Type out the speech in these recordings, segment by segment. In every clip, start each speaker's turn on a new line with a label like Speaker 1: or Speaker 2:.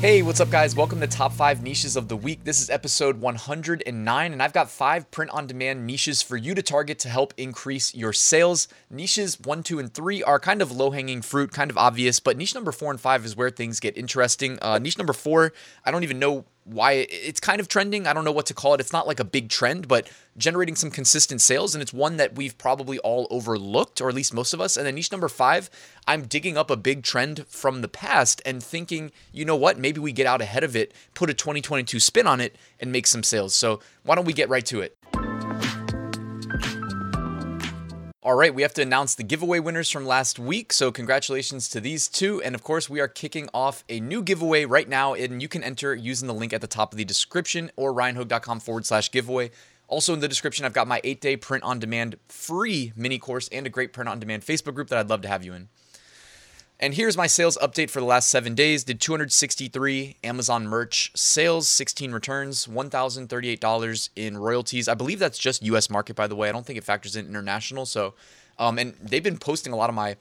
Speaker 1: Hey, what's up, guys? Welcome to Top 5 Niches of the Week. This is episode 109, and I've got five print on demand niches for you to target to help increase your sales. Niches 1, 2, and 3 are kind of low hanging fruit, kind of obvious, but niche number 4 and 5 is where things get interesting. Uh, niche number 4, I don't even know why it's kind of trending. I don't know what to call it. It's not like a big trend, but generating some consistent sales. And it's one that we've probably all overlooked, or at least most of us. And then niche number five, I'm digging up a big trend from the past and thinking, you know what? Maybe we get out ahead of it, put a 2022 spin on it, and make some sales. So why don't we get right to it? All right, we have to announce the giveaway winners from last week. So, congratulations to these two. And of course, we are kicking off a new giveaway right now. And you can enter using the link at the top of the description or ryanhogue.com forward slash giveaway. Also, in the description, I've got my eight day print on demand free mini course and a great print on demand Facebook group that I'd love to have you in. And here's my sales update for the last seven days. Did 263 Amazon merch sales, 16 returns, $1,038 in royalties. I believe that's just US market, by the way. I don't think it factors in international. So, um, and they've been posting a lot of my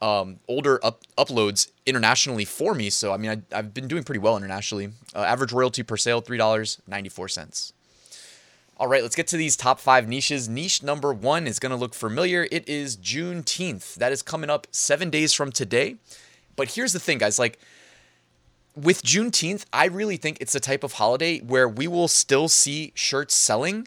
Speaker 1: um, older up- uploads internationally for me. So, I mean, I, have been doing pretty well internationally. Uh, average royalty per sale, $3.94. All right, let's get to these top five niches. Niche number one is going to look familiar. It is Juneteenth. That is coming up seven days from today. But here's the thing, guys like, with Juneteenth, I really think it's the type of holiday where we will still see shirts selling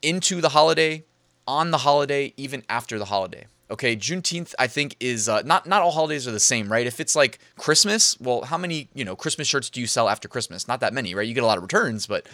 Speaker 1: into the holiday, on the holiday, even after the holiday. Okay, Juneteenth I think is uh, not not all holidays are the same, right? If it's like Christmas, well, how many you know Christmas shirts do you sell after Christmas? Not that many, right? You get a lot of returns, but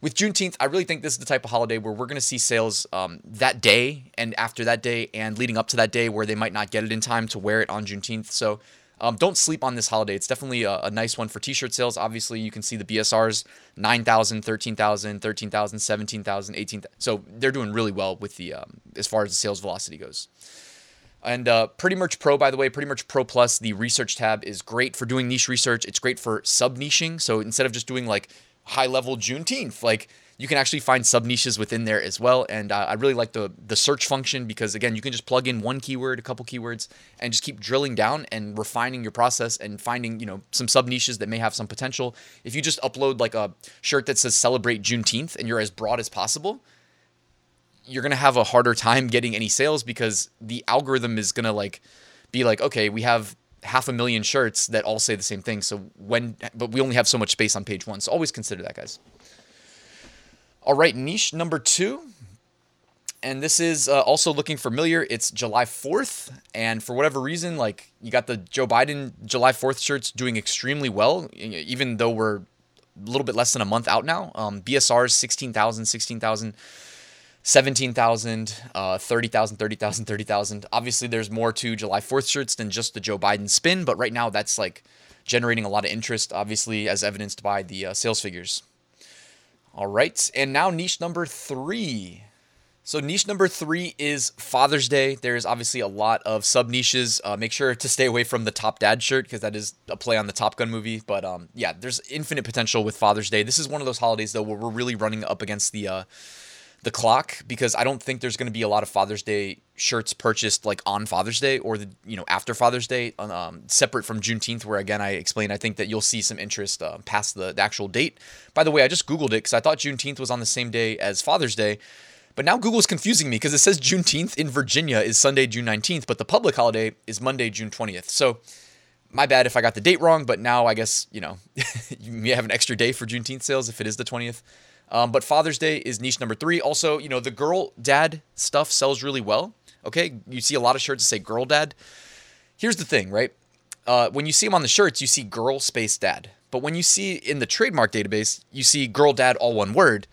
Speaker 1: with Juneteenth, I really think this is the type of holiday where we're going to see sales um, that day and after that day and leading up to that day where they might not get it in time to wear it on Juneteenth. So um, don't sleep on this holiday. It's definitely a, a, nice one for t-shirt sales. Obviously, you can see the BSRs 9,000, 13,000, 13,000, 17,000, 18,000. So they're doing really well with the um, as far as the sales velocity goes. And uh, Pretty Merch Pro, by the way, Pretty Merch Pro Plus, the research tab is great for doing niche research. It's great for sub niching. So instead of just doing like high level Juneteenth. Like you can actually find sub niches within there as well. And uh, I really like the the search function because again, you can just plug in one keyword, a couple keywords, and just keep drilling down and refining your process and finding you know some sub niches that may have some potential. If you just upload like a shirt that says celebrate Juneteenth and you're as broad as possible. You're gonna have a harder time getting any sales because the algorithm is gonna like be like, okay, we have half a million shirts that all say the same thing. So when, but we only have so much space on page one. So always consider that, guys. All right, niche number two. And this is uh, also looking familiar. It's July 4th. And for whatever reason, like you got the Joe Biden July 4th shirts doing extremely well, even though we're a little bit less than a month out now. Um, BSR's 16,000, 16,000. 17,000, uh, 30,000, 30,000, 30,000. Obviously, there's more to July 4th shirts than just the Joe Biden spin, but right now that's like generating a lot of interest, obviously, as evidenced by the uh, sales figures. All right, and now niche number three. So, niche number three is Father's Day. There's obviously a lot of sub niches. Uh, make sure to stay away from the Top Dad shirt because that is a play on the Top Gun movie. But um, yeah, there's infinite potential with Father's Day. This is one of those holidays, though, where we're really running up against the. Uh, the clock because I don't think there's going to be a lot of Father's Day shirts purchased like on Father's Day or the you know after Father's Day, um, separate from Juneteenth, where again I explained I think that you'll see some interest uh, past the, the actual date. By the way, I just googled it because I thought Juneteenth was on the same day as Father's Day. But now Google's confusing me because it says Juneteenth in Virginia is Sunday, June 19th, but the public holiday is Monday, June 20th. So my bad if I got the date wrong, but now I guess, you know, you may have an extra day for Juneteenth sales if it is the 20th. Um, but Father's Day is niche number three. Also, you know, the girl dad stuff sells really well. Okay. You see a lot of shirts that say girl dad. Here's the thing, right? Uh, when you see them on the shirts, you see girl space dad. But when you see in the trademark database, you see girl dad all one word.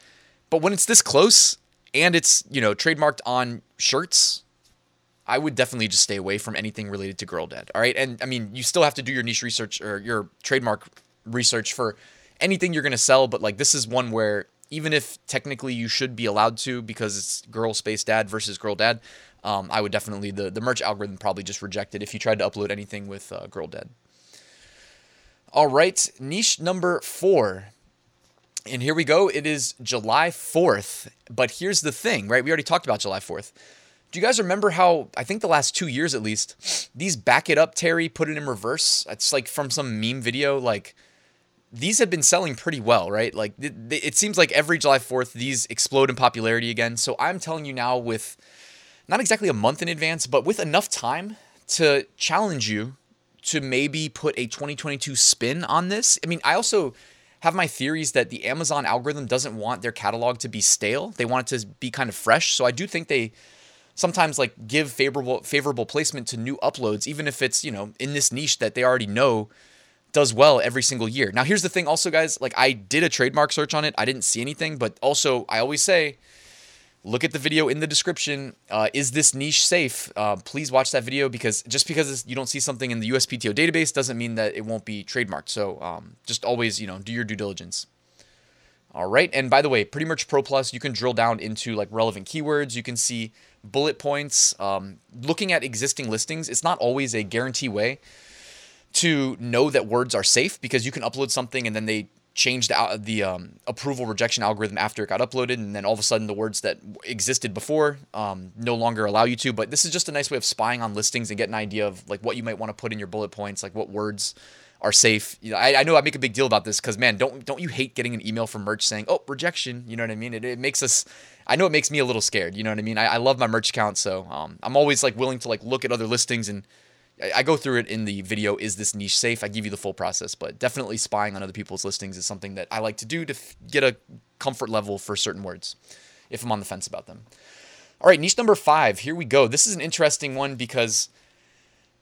Speaker 1: But when it's this close and it's, you know, trademarked on shirts, I would definitely just stay away from anything related to girl dad. All right. And I mean, you still have to do your niche research or your trademark research for anything you're going to sell. But like, this is one where even if technically you should be allowed to because it's girl space dad versus girl dad, um, I would definitely the the merch algorithm probably just reject it if you tried to upload anything with uh, girl dad. All right, niche number four. And here we go. It is July 4th. But here's the thing, right? We already talked about July 4th. Do you guys remember how, I think the last two years at least, these back it up, Terry, put it in reverse? It's like from some meme video. Like, these have been selling pretty well, right? Like, it, it seems like every July 4th, these explode in popularity again. So I'm telling you now, with not exactly a month in advance, but with enough time to challenge you to maybe put a 2022 spin on this. I mean, I also have my theories that the Amazon algorithm doesn't want their catalog to be stale. They want it to be kind of fresh. So I do think they sometimes like give favorable favorable placement to new uploads even if it's, you know, in this niche that they already know does well every single year. Now here's the thing also guys, like I did a trademark search on it. I didn't see anything, but also I always say look at the video in the description. Uh, is this niche safe? Uh, please watch that video because just because you don't see something in the USPTO database doesn't mean that it won't be trademarked. So um, just always, you know, do your due diligence. All right. And by the way, Pretty Merch Pro Plus, you can drill down into like relevant keywords. You can see bullet points. Um, looking at existing listings, it's not always a guarantee way to know that words are safe because you can upload something and then they changed the, the um, approval rejection algorithm after it got uploaded, and then all of a sudden the words that existed before um, no longer allow you to. But this is just a nice way of spying on listings and get an idea of like what you might want to put in your bullet points, like what words are safe. You know, I, I know I make a big deal about this because man, don't don't you hate getting an email from merch saying oh rejection? You know what I mean? It, it makes us. I know it makes me a little scared. You know what I mean? I, I love my merch account, so um, I'm always like willing to like look at other listings and I go through it in the video. Is this niche safe? I give you the full process, but definitely spying on other people's listings is something that I like to do to f- get a comfort level for certain words if I'm on the fence about them. All right, niche number five. Here we go. This is an interesting one because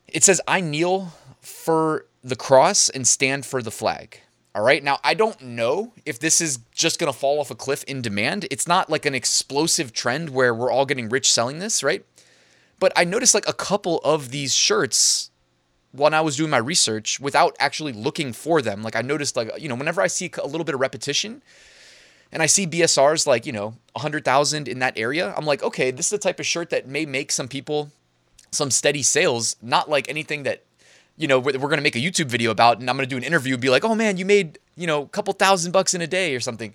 Speaker 1: it says, I kneel for the cross and stand for the flag. All right. Now, I don't know if this is just going to fall off a cliff in demand. It's not like an explosive trend where we're all getting rich selling this, right? But I noticed like a couple of these shirts when I was doing my research without actually looking for them. Like I noticed like you know whenever I see a little bit of repetition and I see BSRs like, you know, 100,000 in that area, I'm like, okay, this is the type of shirt that may make some people some steady sales, not like anything that you know, we're, going to make a YouTube video about and I'm going to do an interview and be like, "Oh man, you made, you know, a couple thousand bucks in a day or something."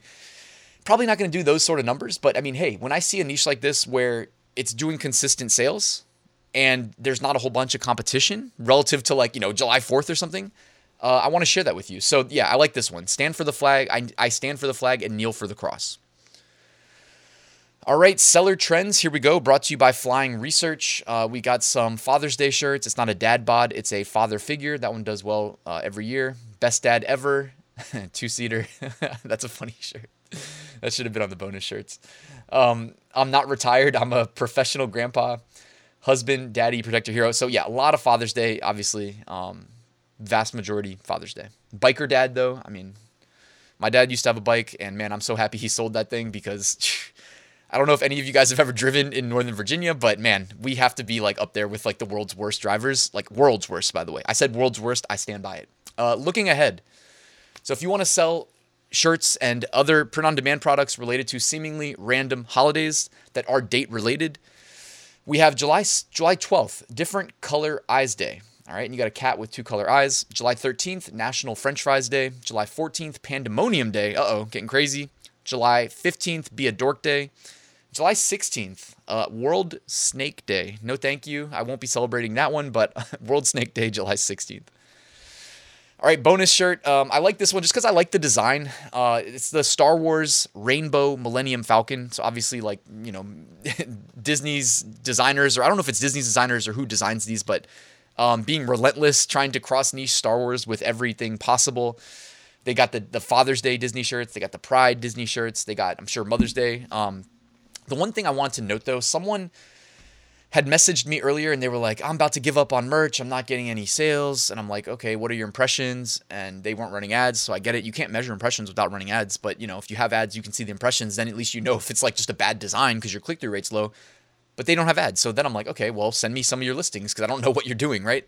Speaker 1: Probably not going to do those sort of numbers, but I mean, hey, when I see a niche like this where it's doing consistent sales and there's not a whole bunch of competition relative to like, you know, July 4th or something, uh, I want to share that with you. So yeah, I like this one. Stand for the flag. I, I stand for the flag and kneel for the cross. All right, seller trends. Here we go. Brought to you by Flying Research. Uh, we got some Father's Day shirts. It's not a dad bod, it's a father figure. That one does well uh, every year. Best dad ever. Two seater. That's a funny shirt. That should have been on the bonus shirts. Um, I'm not retired. I'm a professional grandpa, husband, daddy, protector, hero. So yeah, a lot of Father's Day, obviously. Um, vast majority Father's Day. Biker dad though, I mean, my dad used to have a bike, and man, I'm so happy he sold that thing because I don't know if any of you guys have ever driven in Northern Virginia, but man, we have to be like up there with like the world's worst drivers, like world's worst, by the way. I said world's worst. I stand by it. Uh, looking ahead, so if you want to sell shirts and other print on demand products related to seemingly random holidays that are date related. We have July July 12th, different color eyes day. All right, and you got a cat with two color eyes. July 13th, National French Fries Day. July 14th, Pandemonium Day. Uh oh, getting crazy. July 15th, Be a Dork Day. July 16th, uh, World Snake Day. No, thank you. I won't be celebrating that one, but World Snake Day, July 16th. All right, bonus shirt. Um, I like this one just because I like the design. Uh, it's the Star Wars Rainbow Millennium Falcon. So obviously, like you know, Disney's designers, or I don't know if it's Disney's designers or who designs these, but um, being relentless, trying to cross niche Star Wars with everything possible. They got the the Father's Day Disney shirts. They got the Pride Disney shirts. They got, I'm sure, Mother's Day. Um, the one thing I want to note though, someone had messaged me earlier and they were like, I'm about to give up on merch. I'm not getting any sales. And I'm like, okay, what are your impressions? And they weren't running ads. So I get it. You can't measure impressions without running ads. But, you know, if you have ads, you can see the impressions. Then at least you know if it's like just a bad design because your click through rate's low. But they don't have ads. So then I'm like, okay, well, send me some of your listings because I don't know what you're doing, right?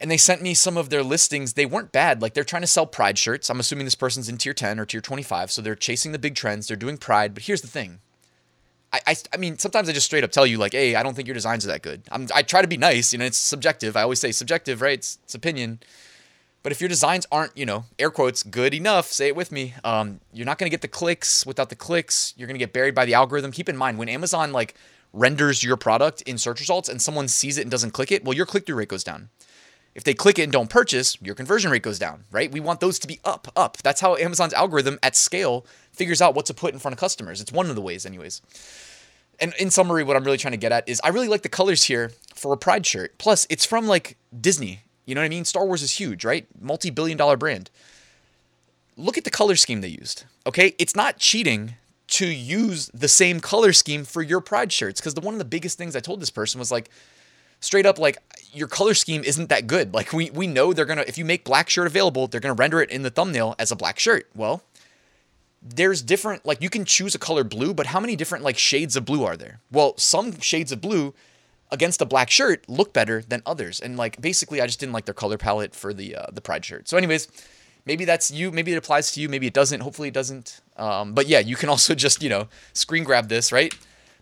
Speaker 1: And they sent me some of their listings. They weren't bad. Like they're trying to sell Pride shirts. I'm assuming this person's in tier 10 or tier 25. So they're chasing the big trends. They're doing Pride. But here's the thing I, I, I, mean, sometimes I just straight up tell you, like, hey, I don't think your designs are that good. I'm, I try to be nice. You know, it's subjective. I always say subjective, right? It's, it's opinion. But if your designs aren't, you know, air quotes, good enough, say it with me, um, you're not going to get the clicks. Without the clicks, you're going to get buried by the algorithm. Keep in mind, when Amazon like renders your product in search results and someone sees it and doesn't click it, well, your click through rate goes down. If they click it and don't purchase, your conversion rate goes down, right? We want those to be up, up. That's how Amazon's algorithm at scale figures out what to put in front of customers. It's one of the ways, anyways. And in summary, what I'm really trying to get at is I really like the colors here for a Pride shirt. Plus, it's from like Disney. You know what I mean? Star Wars is huge, right? Multi billion dollar brand. Look at the color scheme they used, okay? It's not cheating to use the same color scheme for your Pride shirts because the one of the biggest things I told this person was like, straight up like your color scheme isn't that good. Like we we know they're gonna if you make black shirt available, they're gonna render it in the thumbnail as a black shirt. Well, there's different like you can choose a color blue, but how many different like shades of blue are there? Well, some shades of blue against a black shirt look better than others. And like basically I just didn't like their color palette for the uh, the pride shirt. So anyways, maybe that's you, maybe it applies to you, maybe it doesn't. Hopefully it doesn't. Um, but yeah, you can also just, you know, screen grab this, right?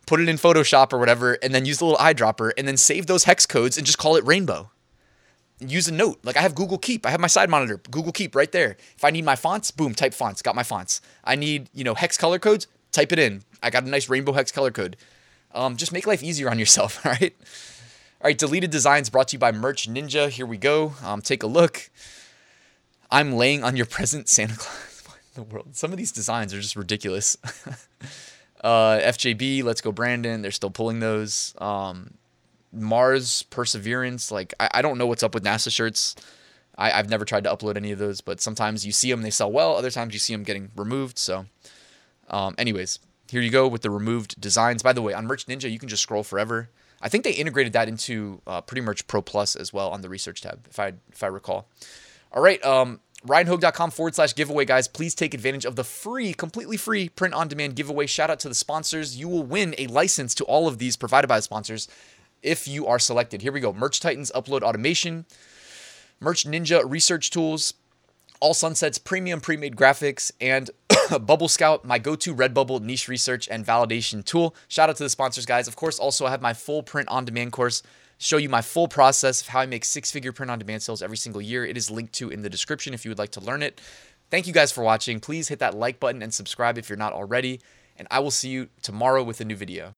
Speaker 1: Put it in Photoshop or whatever and then use the little eyedropper and then save those hex codes and just call it rainbow use a note. Like I have Google Keep. I have my side monitor, Google Keep right there. If I need my fonts, boom, type fonts, got my fonts. I need, you know, hex color codes, type it in. I got a nice rainbow hex color code. Um, just make life easier on yourself, all right? All right, deleted designs brought to you by Merch Ninja. Here we go. Um, take a look. I'm laying on your present Santa Claus. in the world? Some of these designs are just ridiculous. uh, FJB, Let's Go Brandon. They're still pulling those. Um, Mars Perseverance. Like I, I don't know what's up with NASA shirts. I, I've never tried to upload any of those, but sometimes you see them, they sell well. Other times you see them getting removed. So, um, anyways, here you go with the removed designs. By the way, on Merch Ninja, you can just scroll forever. I think they integrated that into uh, Pretty Merch Pro Plus as well on the research tab, if I if I recall. All right, um, RyanHogue.com forward slash giveaway, guys. Please take advantage of the free, completely free print on demand giveaway. Shout out to the sponsors. You will win a license to all of these provided by the sponsors if you are selected. Here we go Merch Titans Upload Automation, Merch Ninja Research Tools, All Sunsets Premium Pre Made Graphics, and Bubble Scout, my go to Redbubble niche research and validation tool. Shout out to the sponsors, guys. Of course, also, I have my full print on demand course. Show you my full process of how I make six figure print on demand sales every single year. It is linked to in the description if you would like to learn it. Thank you guys for watching. Please hit that like button and subscribe if you're not already. And I will see you tomorrow with a new video.